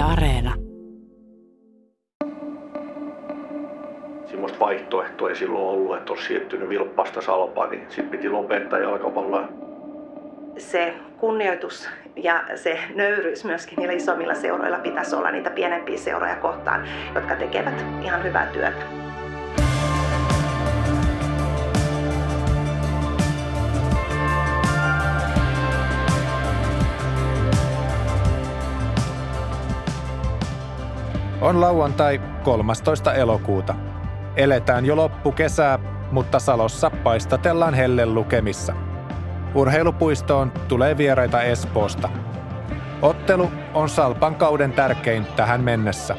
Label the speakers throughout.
Speaker 1: Yle Areena.
Speaker 2: Semmoista vaihtoehtoa ei silloin ollut, että olisi siirtynyt vilppasta salpaan, niin sitten piti lopettaa jalkapalloa.
Speaker 3: Se kunnioitus ja se nöyryys myöskin niillä isommilla seuroilla pitäisi olla niitä pienempiä seuroja kohtaan, jotka tekevät ihan hyvää työtä.
Speaker 4: On lauantai 13. elokuuta. Eletään jo loppukesää, mutta Salossa paistatellaan hellen lukemissa. Urheilupuistoon tulee vieraita Espoosta. Ottelu on Salpan kauden tärkein tähän mennessä.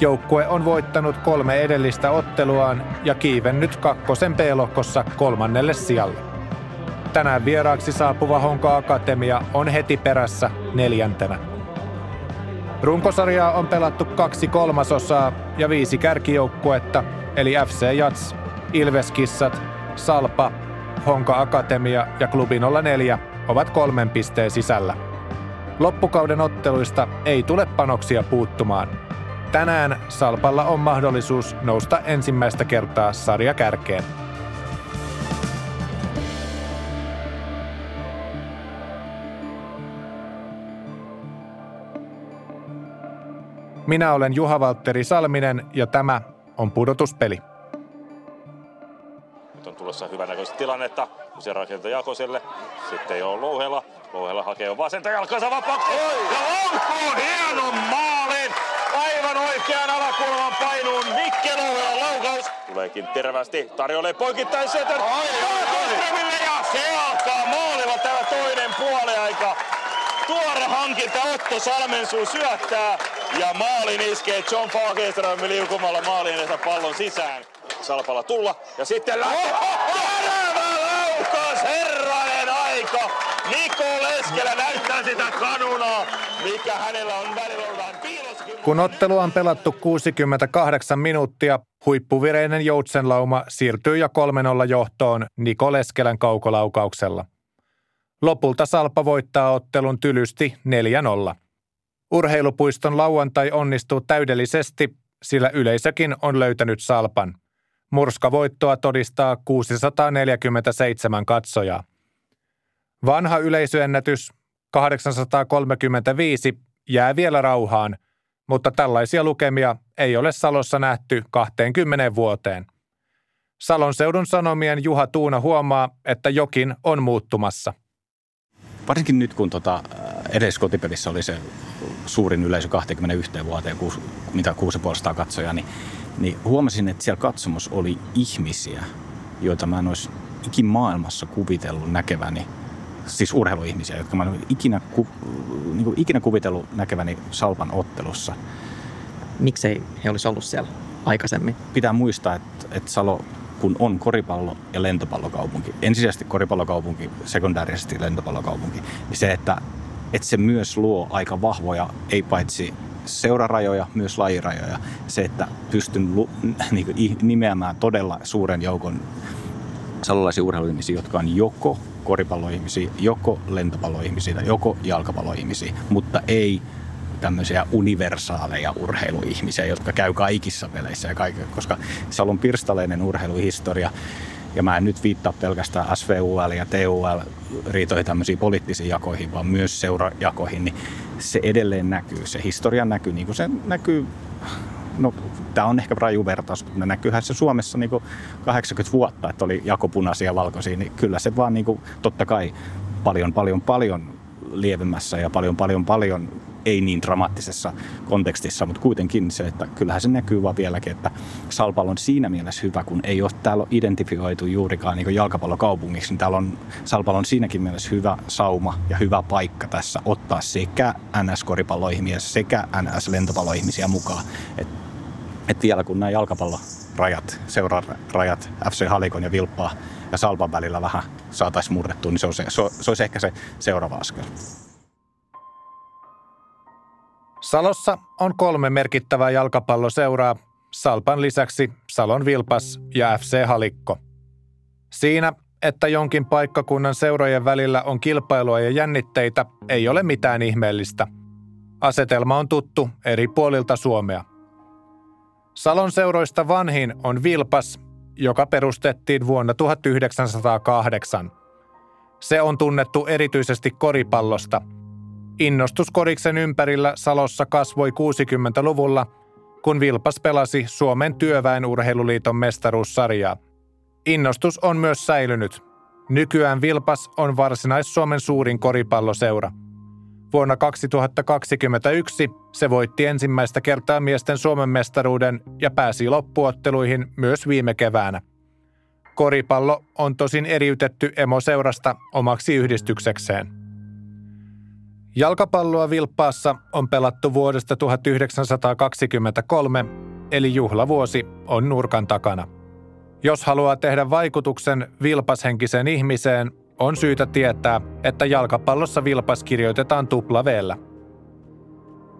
Speaker 4: Joukkue on voittanut kolme edellistä otteluaan ja kiivennyt kakkosen B-lohkossa kolmannelle sijalle. Tänään vieraaksi saapuva Honka Akatemia on heti perässä neljäntenä. Runkosarjaa on pelattu kaksi kolmasosaa ja viisi kärkijoukkuetta, eli FC Jats, Ilveskissat, Salpa, Honka Akatemia ja Klubi 04 ovat kolmen pisteen sisällä. Loppukauden otteluista ei tule panoksia puuttumaan. Tänään Salpalla on mahdollisuus nousta ensimmäistä kertaa sarjakärkeen. Minä olen Juha Valtteri Salminen ja tämä on pudotuspeli.
Speaker 5: Nyt on tulossa hyvänäköistä tilannetta. Se rakentaa Jakoselle. Sitten jo Louhela. Louhela hakee vasenta jalkansa vapaaksi. Ja laukkuu hienon maalin. Aivan oikean alakulman painuun Mikke Louhelan laukaus. Tuleekin terävästi. Tarjoilee poikittain setän. Ja se alkaa maalilla tämä toinen puoliaika. Tuore hankinta Otto Salmensuu syöttää ja maalin iskee John Fagerström liukumalla maalin edestä pallon sisään. Salpalla tulla ja sitten lähtee. Laukaus, herranen aika! Niko Leskelä näyttää sitä kanunaa, mikä hänellä on välillä ollut piilossakin.
Speaker 4: Kun ottelu on pelattu 68 minuuttia, huippuvireinen joutsenlauma siirtyy jo 3-0 johtoon Niko Leskelän kaukolaukauksella. Lopulta Salpa voittaa ottelun tylysti 4-0. Urheilupuiston lauantai onnistuu täydellisesti, sillä yleisökin on löytänyt Salpan. Murskavoittoa todistaa 647 katsojaa. Vanha yleisöennätys 835 jää vielä rauhaan, mutta tällaisia lukemia ei ole Salossa nähty 20 vuoteen. Salon seudun sanomien Juha Tuuna huomaa, että jokin on muuttumassa –
Speaker 6: varsinkin nyt kun tota, edes kotipelissä oli se suurin yleisö 21 vuoteen, kuusi, mitä 6,5 katsojaa, niin, niin huomasin, että siellä katsomus oli ihmisiä, joita mä en olisi ikin maailmassa kuvitellut näkeväni, siis urheiluihmisiä, jotka mä en ikinä, ku, niin kuin ikinä kuvitellut näkeväni Salpan ottelussa.
Speaker 7: Miksei he olisi ollut siellä aikaisemmin?
Speaker 6: Pitää muistaa, että, että Salo kun on koripallo- ja lentopallokaupunki, ensisijaisesti koripallokaupunki, sekundaarisesti lentopallokaupunki, niin se, että, että se myös luo aika vahvoja, ei paitsi seurarajoja, myös lajirajoja. Se, että pystyn lu, niin kuin, nimeämään todella suuren joukon salolaisia urheiluihmisiä, jotka on joko koripalloihmisiä, joko lentopalloihmisiä joko jalkapalloihmisiä, mutta ei tämmöisiä universaaleja urheiluihmisiä, jotka käy kaikissa peleissä ja kaikkea, koska se on pirstaleinen urheiluhistoria. Ja mä en nyt viittaa pelkästään SVUL ja TUL riitoihin tämmöisiin poliittisiin jakoihin, vaan myös seurajakoihin, niin se edelleen näkyy. Se historia näkyy, niin kuin se näkyy no tämä on ehkä raju vertaus, mutta näkyyhän se Suomessa niin 80 vuotta, että oli jakopunaisia ja valkoisia, niin kyllä se vaan niin kuin, totta kai paljon, paljon, paljon lievemmässä ja paljon, paljon, paljon ei niin dramaattisessa kontekstissa, mutta kuitenkin se, että kyllähän se näkyy vaan vieläkin, että Salpalo on siinä mielessä hyvä, kun ei ole täällä identifioitu juurikaan niin jalkapallokaupungiksi, niin täällä on Salpalo on siinäkin mielessä hyvä sauma ja hyvä paikka tässä ottaa sekä NS-koripalloihmisiä sekä NS-lentopalloihmisiä mukaan. Et, et vielä kun nämä jalkapallorajat, seurarajat, FC Halikon ja Vilppaa ja Salpan välillä vähän saataisiin murrettua, niin se, se, se, se olisi ehkä se seuraava askel.
Speaker 4: Salossa on kolme merkittävää jalkapalloseuraa, Salpan lisäksi Salon Vilpas ja FC Halikko. Siinä, että jonkin paikkakunnan seurojen välillä on kilpailua ja jännitteitä, ei ole mitään ihmeellistä. Asetelma on tuttu eri puolilta Suomea. Salon seuroista vanhin on Vilpas, joka perustettiin vuonna 1908. Se on tunnettu erityisesti koripallosta. Innostus koriksen ympärillä Salossa kasvoi 60-luvulla, kun Vilpas pelasi Suomen työväen urheiluliiton mestaruussarjaa. Innostus on myös säilynyt. Nykyään Vilpas on Varsinais-Suomen suurin koripalloseura. Vuonna 2021 se voitti ensimmäistä kertaa miesten Suomen mestaruuden ja pääsi loppuotteluihin myös viime keväänä. Koripallo on tosin eriytetty emoseurasta omaksi yhdistyksekseen. Jalkapalloa Vilppaassa on pelattu vuodesta 1923, eli juhlavuosi on nurkan takana. Jos haluaa tehdä vaikutuksen vilpashenkiseen ihmiseen, on syytä tietää, että jalkapallossa vilpas kirjoitetaan tuplaveellä.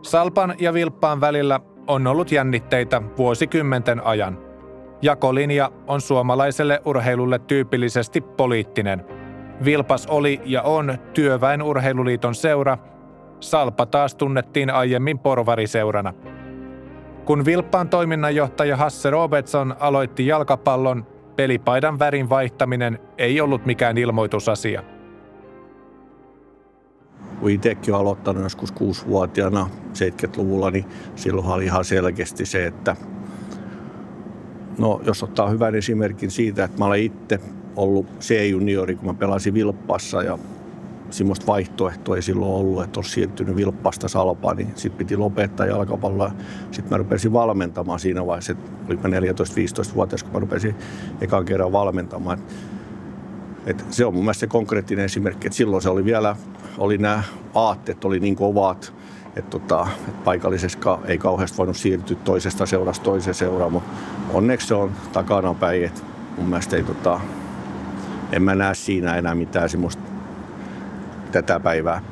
Speaker 4: Salpan ja vilppaan välillä on ollut jännitteitä vuosikymmenten ajan. Jakolinja on suomalaiselle urheilulle tyypillisesti poliittinen. Vilpas oli ja on työväen urheiluliiton seura, Salpa taas tunnettiin aiemmin porvariseurana – kun Vilppaan toiminnanjohtaja Hasse Robertson aloitti jalkapallon, pelipaidan värin vaihtaminen ei ollut mikään ilmoitusasia.
Speaker 2: Kun itsekin olen aloittanut joskus kuusivuotiaana 70-luvulla, niin silloin oli ihan selkeästi se, että no, jos ottaa hyvän esimerkin siitä, että mä olen itse ollut C-juniori, kun mä pelasin Vilppassa ja semmoista vaihtoehtoa ei silloin ollut, että olisi siirtynyt vilppasta salpaan, niin sitten piti lopettaa jalkapalloa. Sitten mä rupesin valmentamaan siinä vaiheessa, että olin 14-15-vuotias, kun mä rupesin ekan kerran valmentamaan. Et se on mun mielestä se konkreettinen esimerkki, että silloin se oli vielä, oli nämä aatteet oli niin kovat, että tota, et paikallisessa ei kauheasti voinut siirtyä toisesta seurasta toiseen seuraan, mutta onneksi se on takana päin, että mun mielestä ei tota, en mä näe siinä enää mitään semmoista tätä päivää.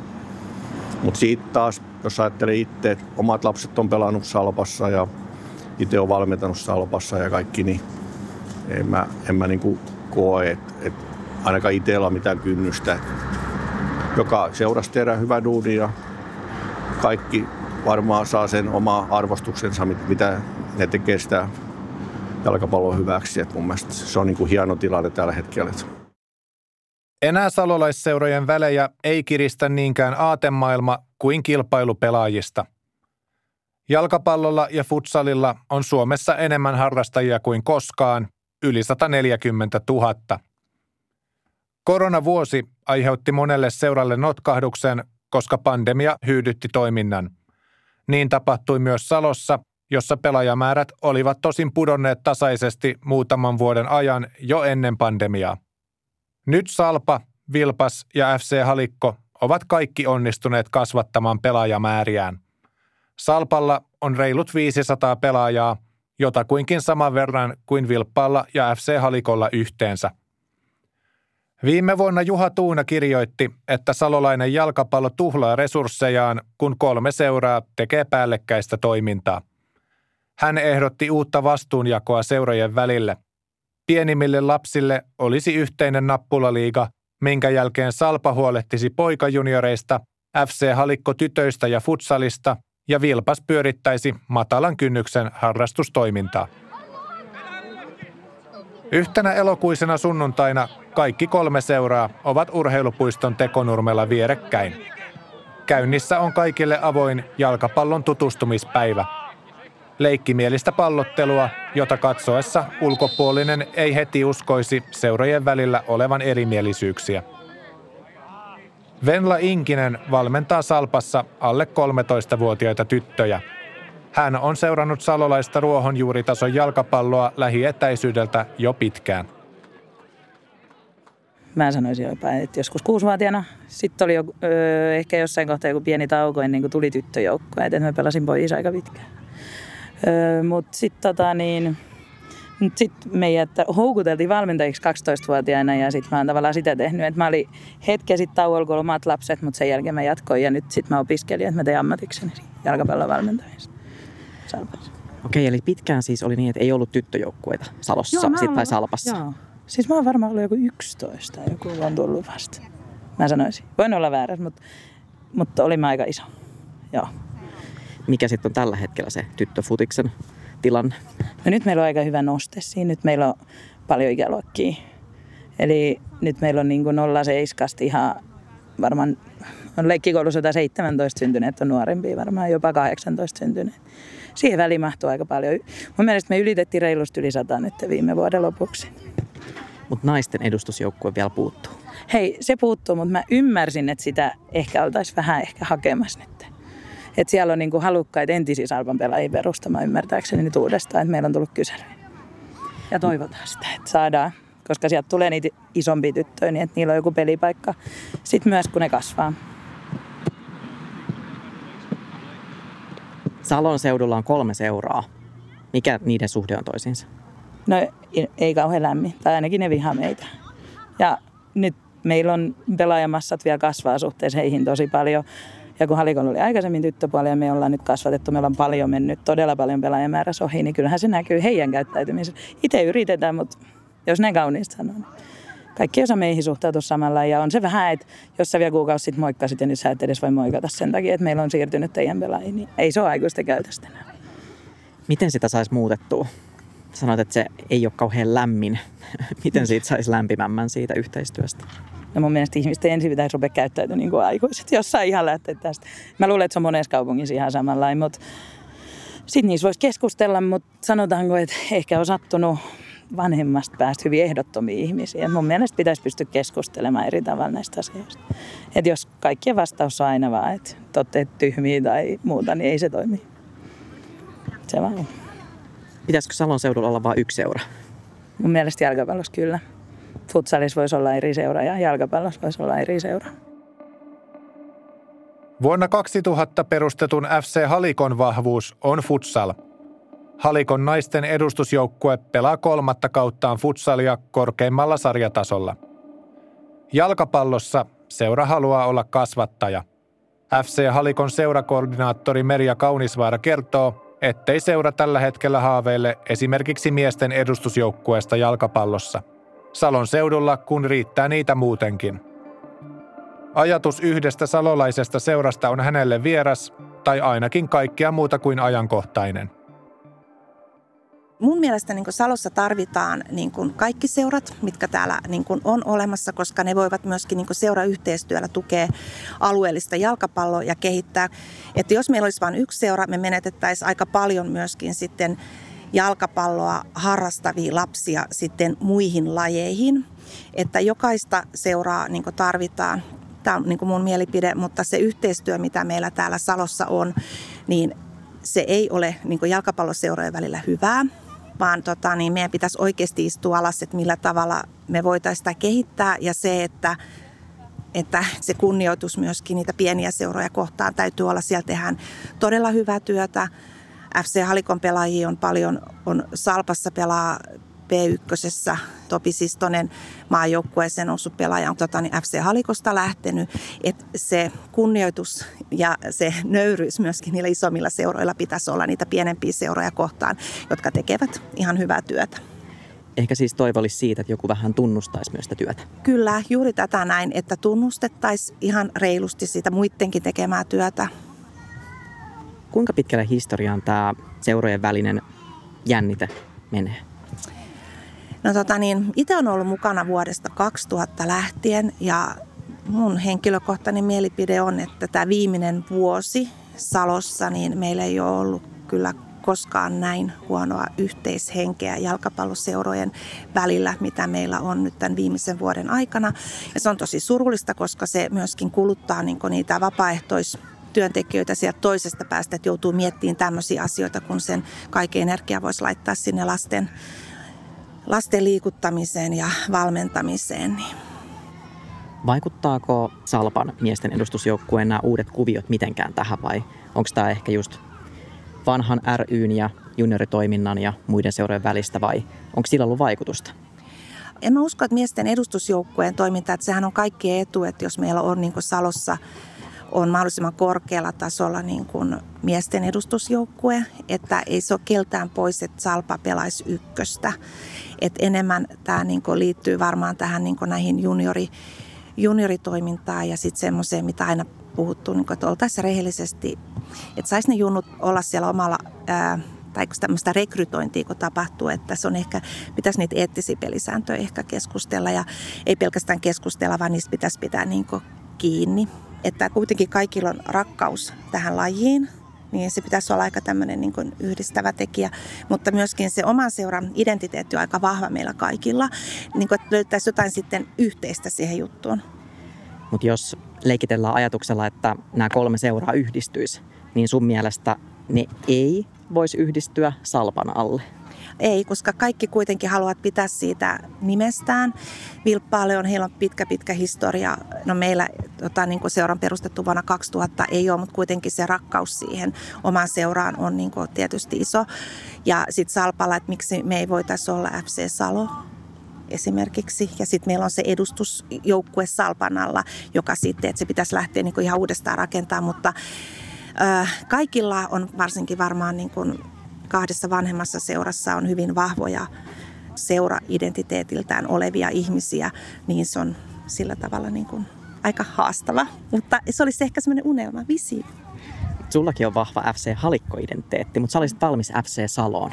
Speaker 2: Mutta siitä taas, jos ajattelee itse, että omat lapset on pelannut Salpassa ja itse on valmentanut Salpassa ja kaikki, niin en mä, en mä niinku koe, että et ainakaan itsellä mitään kynnystä. Joka seurasi tehdä hyvä duuni ja kaikki varmaan saa sen oma arvostuksensa, mitä ne tekee sitä jalkapallon hyväksi. Et mun mielestä se on niinku hieno tilanne tällä hetkellä.
Speaker 4: Enää salolaisseurojen välejä ei kiristä niinkään aatemaailma kuin kilpailupelaajista. Jalkapallolla ja futsalilla on Suomessa enemmän harrastajia kuin koskaan, yli 140 000. Koronavuosi aiheutti monelle seuralle notkahduksen, koska pandemia hyydytti toiminnan. Niin tapahtui myös Salossa, jossa pelaajamäärät olivat tosin pudonneet tasaisesti muutaman vuoden ajan jo ennen pandemiaa. Nyt Salpa, Vilpas ja FC Halikko ovat kaikki onnistuneet kasvattamaan pelaajamääriään. Salpalla on reilut 500 pelaajaa, jotakuinkin saman verran kuin Vilppalla ja FC Halikolla yhteensä. Viime vuonna Juha Tuuna kirjoitti, että salolainen jalkapallo tuhlaa resurssejaan, kun kolme seuraa tekee päällekkäistä toimintaa. Hän ehdotti uutta vastuunjakoa seurojen välille. Pienimmille lapsille olisi yhteinen nappulaliiga, minkä jälkeen Salpa huolehtisi poikajunioreista, FC Halikko tytöistä ja futsalista ja Vilpas pyörittäisi matalan kynnyksen harrastustoimintaa. Yhtenä elokuisena sunnuntaina kaikki kolme seuraa ovat urheilupuiston tekonurmella vierekkäin. Käynnissä on kaikille avoin jalkapallon tutustumispäivä – Leikkimielistä pallottelua, jota katsoessa ulkopuolinen ei heti uskoisi seurojen välillä olevan erimielisyyksiä. Venla Inkinen valmentaa Salpassa alle 13-vuotiaita tyttöjä. Hän on seurannut salolaista ruohonjuuritason jalkapalloa lähietäisyydeltä jo pitkään.
Speaker 1: Mä sanoisin jopa, että joskus kuusivuotiaana. Sitten oli jo, öö, ehkä jossain kohtaa joku pieni tauko ennen kuin tuli tyttöjoukko. Että mä pelasin pojissa aika pitkään. Öö, Mutta sitten tota niin, sit meidät houkuteltiin valmentajiksi 12-vuotiaana ja sitten mä oon tavallaan sitä tehnyt. Et mä olin hetken sitten tauolla, kun omat lapset, mutta sen jälkeen mä jatkoin ja nyt sitten mä opiskelin, että mä tein ammatikseni jalkapallon valmentamista.
Speaker 7: Okei, eli pitkään siis oli niin, että ei ollut tyttöjoukkueita Salossa joo, sit, tai Salpassa.
Speaker 1: Joo. Siis mä oon varmaan ollut joku 11 tai joku on tullut vasta. Mä sanoisin. Voin olla väärässä, mutta, mutta oli aika iso. Joo.
Speaker 7: Mikä sitten on tällä hetkellä se tyttöfutiksen tilanne?
Speaker 1: No nyt meillä on aika hyvä noste siinä. Nyt meillä on paljon ikäluokkia. Eli nyt meillä on niin kuin 07 ihan varmaan on leikkikoulussa 17 syntyneet on nuorempia, varmaan jopa 18 syntyneet. Siihen väliin mahtuu aika paljon. Mun mielestä me ylitettiin reilusti yli 100 nyt viime vuoden lopuksi.
Speaker 7: Mutta naisten edustusjoukkue vielä puuttuu.
Speaker 1: Hei, se puuttuu, mutta mä ymmärsin, että sitä ehkä oltaisiin vähän ehkä hakemassa nyt. Että siellä on niinku halukkaita entisiä salpan pelaajia perustamaan ymmärtääkseni nyt uudestaan, että meillä on tullut kyselyä. Ja toivotaan sitä, että saadaan, koska sieltä tulee niitä isompia tyttöjä, niin että niillä on joku pelipaikka sitten myös, kun ne kasvaa.
Speaker 7: Salon seudulla on kolme seuraa. Mikä niiden suhde on toisiinsa?
Speaker 1: No ei kauhean lämmin, tai ainakin ne vihaa meitä. Ja nyt meillä on pelaajamassat vielä kasvaa suhteessa heihin tosi paljon. Ja kun Halikon oli aikaisemmin tyttöpuoli ja me ollaan nyt kasvatettu, meillä on paljon mennyt, todella paljon pelaajamäärässä ohi, niin kyllähän se näkyy heidän käyttäytymisessä. Itse yritetään, mutta jos näin kauniista sanoo, niin kaikki osa meihin suhtautua samalla. Ja on se vähän, että jos sä vielä kuukausi sitten moikkasit ja nyt sä et edes voi moikata sen takia, että meillä on siirtynyt teidän pelaajiin, niin ei se ole aikuisten käytöstä enää.
Speaker 7: Miten sitä saisi muutettua? Sanoit, että se ei ole kauhean lämmin. Miten siitä saisi lämpimämmän siitä yhteistyöstä?
Speaker 1: No mun mielestä ihmisten ensin pitäisi rupea käyttäytymään niin kuin aikuiset, jossain ihan lähteä tästä. Mä luulen, että se on monessa kaupungissa ihan samanlainen, mutta sitten niissä voisi keskustella, mutta sanotaanko, että ehkä on sattunut vanhemmasta päästä hyvin ehdottomia ihmisiä. Mun mielestä pitäisi pystyä keskustelemaan eri tavalla näistä asioista. Et jos kaikkien vastaus on aina vaan, että te tyhmiä tai muuta, niin ei se toimi. Se vaan on.
Speaker 7: Pitäisikö Salon seudulla olla vain yksi seura?
Speaker 1: Mun mielestä jalkapallossa kyllä. Futsalissa voisi olla eri seura ja jalkapallossa voisi olla eri seura.
Speaker 4: Vuonna 2000 perustetun FC Halikon vahvuus on futsal. Halikon naisten edustusjoukkue pelaa kolmatta kauttaan futsalia korkeimmalla sarjatasolla. Jalkapallossa seura haluaa olla kasvattaja. FC Halikon seurakoordinaattori Merja Kaunisvaara kertoo, ettei seura tällä hetkellä haaveille esimerkiksi miesten edustusjoukkueesta jalkapallossa. Salon seudulla, kun riittää niitä muutenkin. Ajatus yhdestä salolaisesta seurasta on hänelle vieras, tai ainakin kaikkea muuta kuin ajankohtainen –
Speaker 3: mun mielestä niin Salossa tarvitaan niin kuin kaikki seurat, mitkä täällä niin kuin on olemassa, koska ne voivat myöskin niin seurayhteistyöllä tukea alueellista jalkapalloa ja kehittää. Että jos meillä olisi vain yksi seura, me menetettäisiin aika paljon myöskin sitten jalkapalloa harrastavia lapsia sitten muihin lajeihin. Että jokaista seuraa niin tarvitaan. Tämä on niin mun mielipide, mutta se yhteistyö, mitä meillä täällä Salossa on, niin se ei ole niin jalkapalloseurojen välillä hyvää vaan tota, niin meidän pitäisi oikeasti istua alas, että millä tavalla me voitaisiin sitä kehittää ja se, että, että se kunnioitus myöskin niitä pieniä seuroja kohtaan täytyy olla. Siellä tehdään todella hyvää työtä. FC Halikon pelaajia on paljon, on Salpassa pelaa P1. Topi Sistonen maajoukkueeseen noussut pelaaja on tota, niin FC Halikosta lähtenyt. Et se kunnioitus ja se nöyryys myöskin niillä isommilla seuroilla pitäisi olla niitä pienempiä seuroja kohtaan, jotka tekevät ihan hyvää työtä.
Speaker 7: Ehkä siis toivo olisi siitä, että joku vähän tunnustaisi myös sitä työtä.
Speaker 3: Kyllä, juuri tätä näin, että tunnustettaisiin ihan reilusti sitä muidenkin tekemää työtä.
Speaker 7: Kuinka pitkälle historiaan tämä seurojen välinen jännite menee?
Speaker 3: No tota niin, itse olen ollut mukana vuodesta 2000 lähtien ja mun henkilökohtainen mielipide on, että tämä viimeinen vuosi Salossa, niin meillä ei ole ollut kyllä koskaan näin huonoa yhteishenkeä jalkapalloseurojen välillä, mitä meillä on nyt tämän viimeisen vuoden aikana. Ja se on tosi surullista, koska se myöskin kuluttaa niin niitä vapaaehtois työntekijöitä sieltä toisesta päästä, että joutuu miettimään tämmöisiä asioita, kun sen kaiken energia voisi laittaa sinne lasten lasten liikuttamiseen ja valmentamiseen. Niin.
Speaker 7: Vaikuttaako Salpan miesten edustusjoukkueen nämä uudet kuviot mitenkään tähän vai onko tämä ehkä just vanhan ryn ja junioritoiminnan ja muiden seurojen välistä vai onko sillä ollut vaikutusta?
Speaker 3: En mä usko, että miesten edustusjoukkueen toiminta, että sehän on kaikki etu, että jos meillä on niin Salossa – on mahdollisimman korkealla tasolla niin kuin miesten edustusjoukkue, että ei se ole keltään pois, että Salpa pelaisi ykköstä. Et enemmän tämä niin kuin liittyy varmaan tähän niin kuin näihin juniori, junioritoimintaan ja sitten semmoiseen, mitä aina puhuttu, niin kuin, että oltaisiin rehellisesti Että saisi ne junnut olla siellä omalla ää, tai tämmöistä rekrytointia, kun tapahtuu, että se on ehkä, pitäisi niitä eettisiä pelisääntöjä ehkä keskustella ja ei pelkästään keskustella, vaan niistä pitäisi pitää niin kiinni. Että kuitenkin kaikilla on rakkaus tähän lajiin, niin se pitäisi olla aika tämmöinen niin kuin yhdistävä tekijä. Mutta myöskin se oman seuran identiteetti on aika vahva meillä kaikilla, niin kuin, että löytäisi jotain sitten yhteistä siihen juttuun.
Speaker 7: Mutta jos leikitellään ajatuksella, että nämä kolme seuraa yhdistyisi, niin sun mielestä ne ei voisi yhdistyä Salpan alle?
Speaker 3: Ei, koska kaikki kuitenkin haluavat pitää siitä nimestään. Vilppaalle on, heillä on pitkä, pitkä historia. No meillä tota, niin kuin seuran perustettu vuonna 2000 ei ole, mutta kuitenkin se rakkaus siihen omaan seuraan on niin kuin tietysti iso. Ja sitten Salpalla, että miksi me ei voitaisi olla FC Salo, esimerkiksi. Ja sitten meillä on se edustusjoukkue Salpanalla, joka sitten, että se pitäisi lähteä niin kuin ihan uudestaan rakentaa, mutta kaikilla on varsinkin varmaan niin kuin kahdessa vanhemmassa seurassa on hyvin vahvoja seura-identiteetiltään olevia ihmisiä, niin se on sillä tavalla niin kuin aika haastava. Mutta se olisi ehkä semmoinen unelma, visio.
Speaker 7: Sullakin on vahva FC Halikko-identiteetti, mutta sä olisit valmis FC Saloon.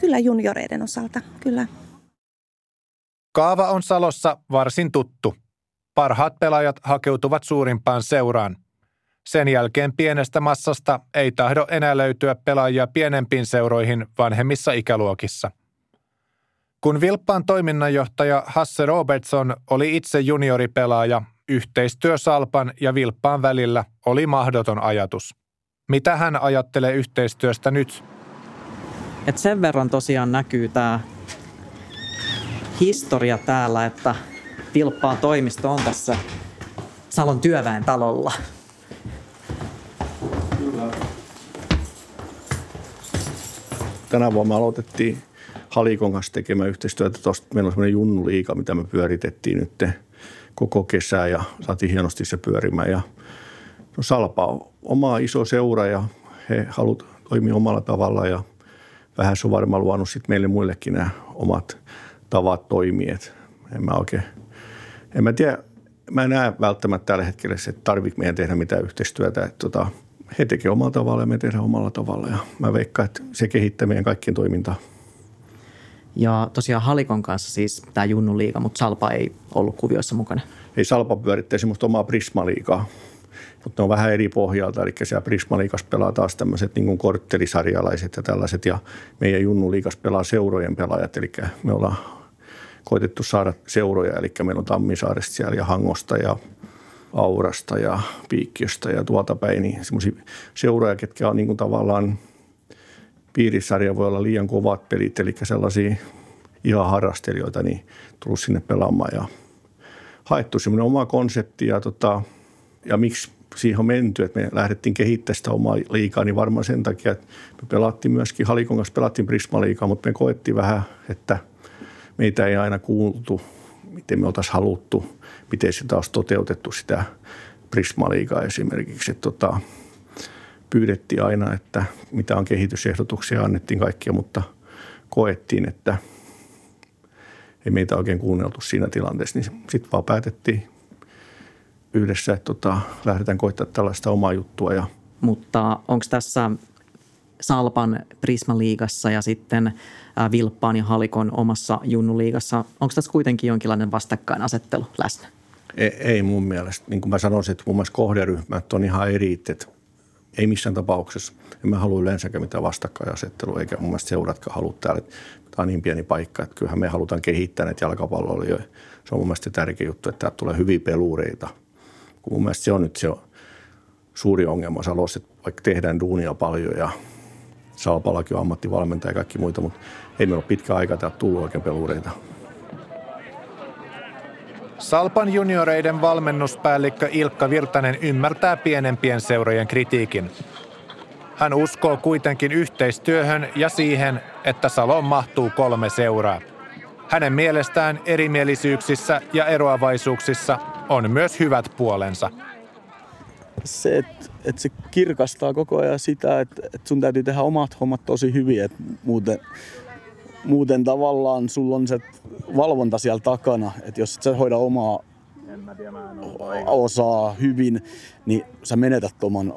Speaker 3: Kyllä junioreiden osalta, kyllä.
Speaker 4: Kaava on Salossa varsin tuttu. Parhaat pelaajat hakeutuvat suurimpaan seuraan. Sen jälkeen pienestä massasta ei tahdo enää löytyä pelaajia pienempiin seuroihin vanhemmissa ikäluokissa. Kun Vilppaan toiminnanjohtaja Hasse Robertson oli itse junioripelaaja, yhteistyö Salpan ja Vilppaan välillä oli mahdoton ajatus. Mitä hän ajattelee yhteistyöstä nyt?
Speaker 7: Et sen verran tosiaan näkyy tämä historia täällä, että Vilppaan toimisto on tässä Salon työväen talolla.
Speaker 2: Tänä vuonna me aloitettiin Halikon kanssa tekemään yhteistyötä. Tosta meillä on semmoinen junnuliika, mitä me pyöritettiin nyt koko kesää ja saatiin hienosti se pyörimään. Ja no Salpa on oma iso seura ja he haluavat toimia omalla tavalla ja vähän se on varmaan luonut sit meille muillekin nämä omat tavat toimia. En mä oikein, en mä tiedä, mä näe välttämättä tällä hetkellä että tarvitse meidän tehdä mitään yhteistyötä. Että tota, he tekevät omalla tavalla ja me tehdään omalla tavalla. Ja mä veikkaan, että se kehittää meidän kaikkien toimintaa.
Speaker 7: Ja tosiaan Halikon kanssa siis tämä Junnu liiga, mutta Salpa ei ollut kuvioissa mukana.
Speaker 2: Ei Salpa pyörittää semmoista omaa Prisma-liigaa, mutta ne on vähän eri pohjalta. Eli siellä Prisma-liigassa pelaa taas tämmöiset niin korttelisarjalaiset ja tällaiset. Ja meidän Junnu liigassa pelaa seurojen pelaajat, eli me ollaan koitettu saada seuroja, eli meillä on Tammisaaresta siellä ja Hangosta ja Aurasta ja Piikkiöstä ja tuolta päin, niin semmoisia seuroja, ketkä on niin kuin tavallaan piirissarja voi olla liian kovat pelit, eli sellaisia ihan harrastelijoita, niin tullut sinne pelaamaan ja haettu semmoinen oma konsepti ja, tota, ja miksi siihen on menty, että me lähdettiin kehittämään sitä omaa liikaa, niin varmaan sen takia, että me pelattiin myöskin Halikon kanssa, pelattiin Prisma-liikaa, mutta me koettiin vähän, että meitä ei aina kuultu, miten me oltaisiin haluttu miten sitä olisi toteutettu sitä Prisma-liigaa esimerkiksi. Että tota, pyydettiin aina, että mitä on kehitysehdotuksia, annettiin kaikkia, mutta koettiin, että ei meitä oikein kuunneltu siinä tilanteessa, niin sitten vaan päätettiin yhdessä, että tota, lähdetään koittaa tällaista omaa juttua. Ja
Speaker 7: mutta onko tässä Salpan Prisma-liigassa ja sitten Vilppaan ja Halikon omassa Junnu-liigassa, onko tässä kuitenkin jonkinlainen vastakkainasettelu läsnä?
Speaker 2: Ei, ei mun mielestä. Niin kuin mä sanoisin, että mun mielestä kohderyhmät on ihan eri, ei missään tapauksessa. En mä halua yleensäkään mitään vastakkainasettelua, eikä mun mielestä seuratkaan halua täällä. Tämä on niin pieni paikka, että kyllähän me halutaan kehittää näitä jalkapalloilijoita. Se on mun mielestä tärkeä juttu, että täältä tulee hyviä pelureita. Kun mun mielestä se on nyt se suuri ongelma Salossa, että vaikka tehdään duunia paljon ja Salpallakin on ammattivalmentaja ja kaikki muita, mutta ei meillä ole pitkä aika täältä tullut oikein pelureita.
Speaker 4: Salpan junioreiden valmennuspäällikkö Ilkka Virtanen ymmärtää pienempien seurojen kritiikin. Hän uskoo kuitenkin yhteistyöhön ja siihen, että Saloon mahtuu kolme seuraa. Hänen mielestään erimielisyyksissä ja eroavaisuuksissa on myös hyvät puolensa.
Speaker 8: Se, että et se kirkastaa koko ajan sitä, että et sun täytyy tehdä omat hommat tosi hyvin, että muuten muuten tavallaan sulla on se valvonta siellä takana, että jos et sä hoida omaa osaa hyvin, niin sä menetät oman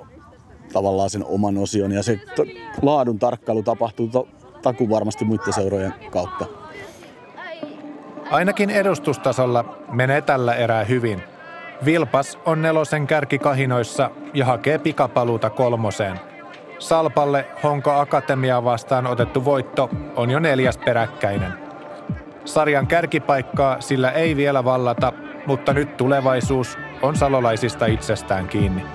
Speaker 8: tavallaan sen oman osion ja se t- laadun tarkkailu tapahtuu to- taku varmasti muiden seurojen kautta.
Speaker 4: Ainakin edustustasolla menee tällä erää hyvin. Vilpas on nelosen kärkikahinoissa ja hakee pikapaluuta kolmoseen. Salpalle Honko Akatemia vastaan otettu voitto on jo neljäs peräkkäinen. Sarjan kärkipaikkaa sillä ei vielä vallata, mutta nyt tulevaisuus on salolaisista itsestään kiinni.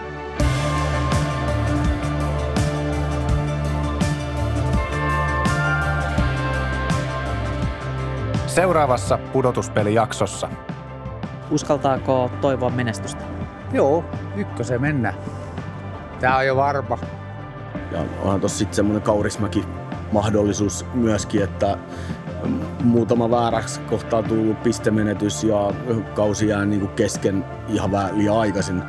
Speaker 4: Seuraavassa pudotuspelijaksossa.
Speaker 7: Uskaltaako toivoa menestystä?
Speaker 9: Joo, ykkösen mennä. Tää on jo varma.
Speaker 8: Ja onhan tossa sitten semmoinen kaurismäki mahdollisuus myöskin, että muutama vääräksi kohtaa tullut pistemenetys ja kausi jää niin kuin kesken ihan vähän liian aikaisin.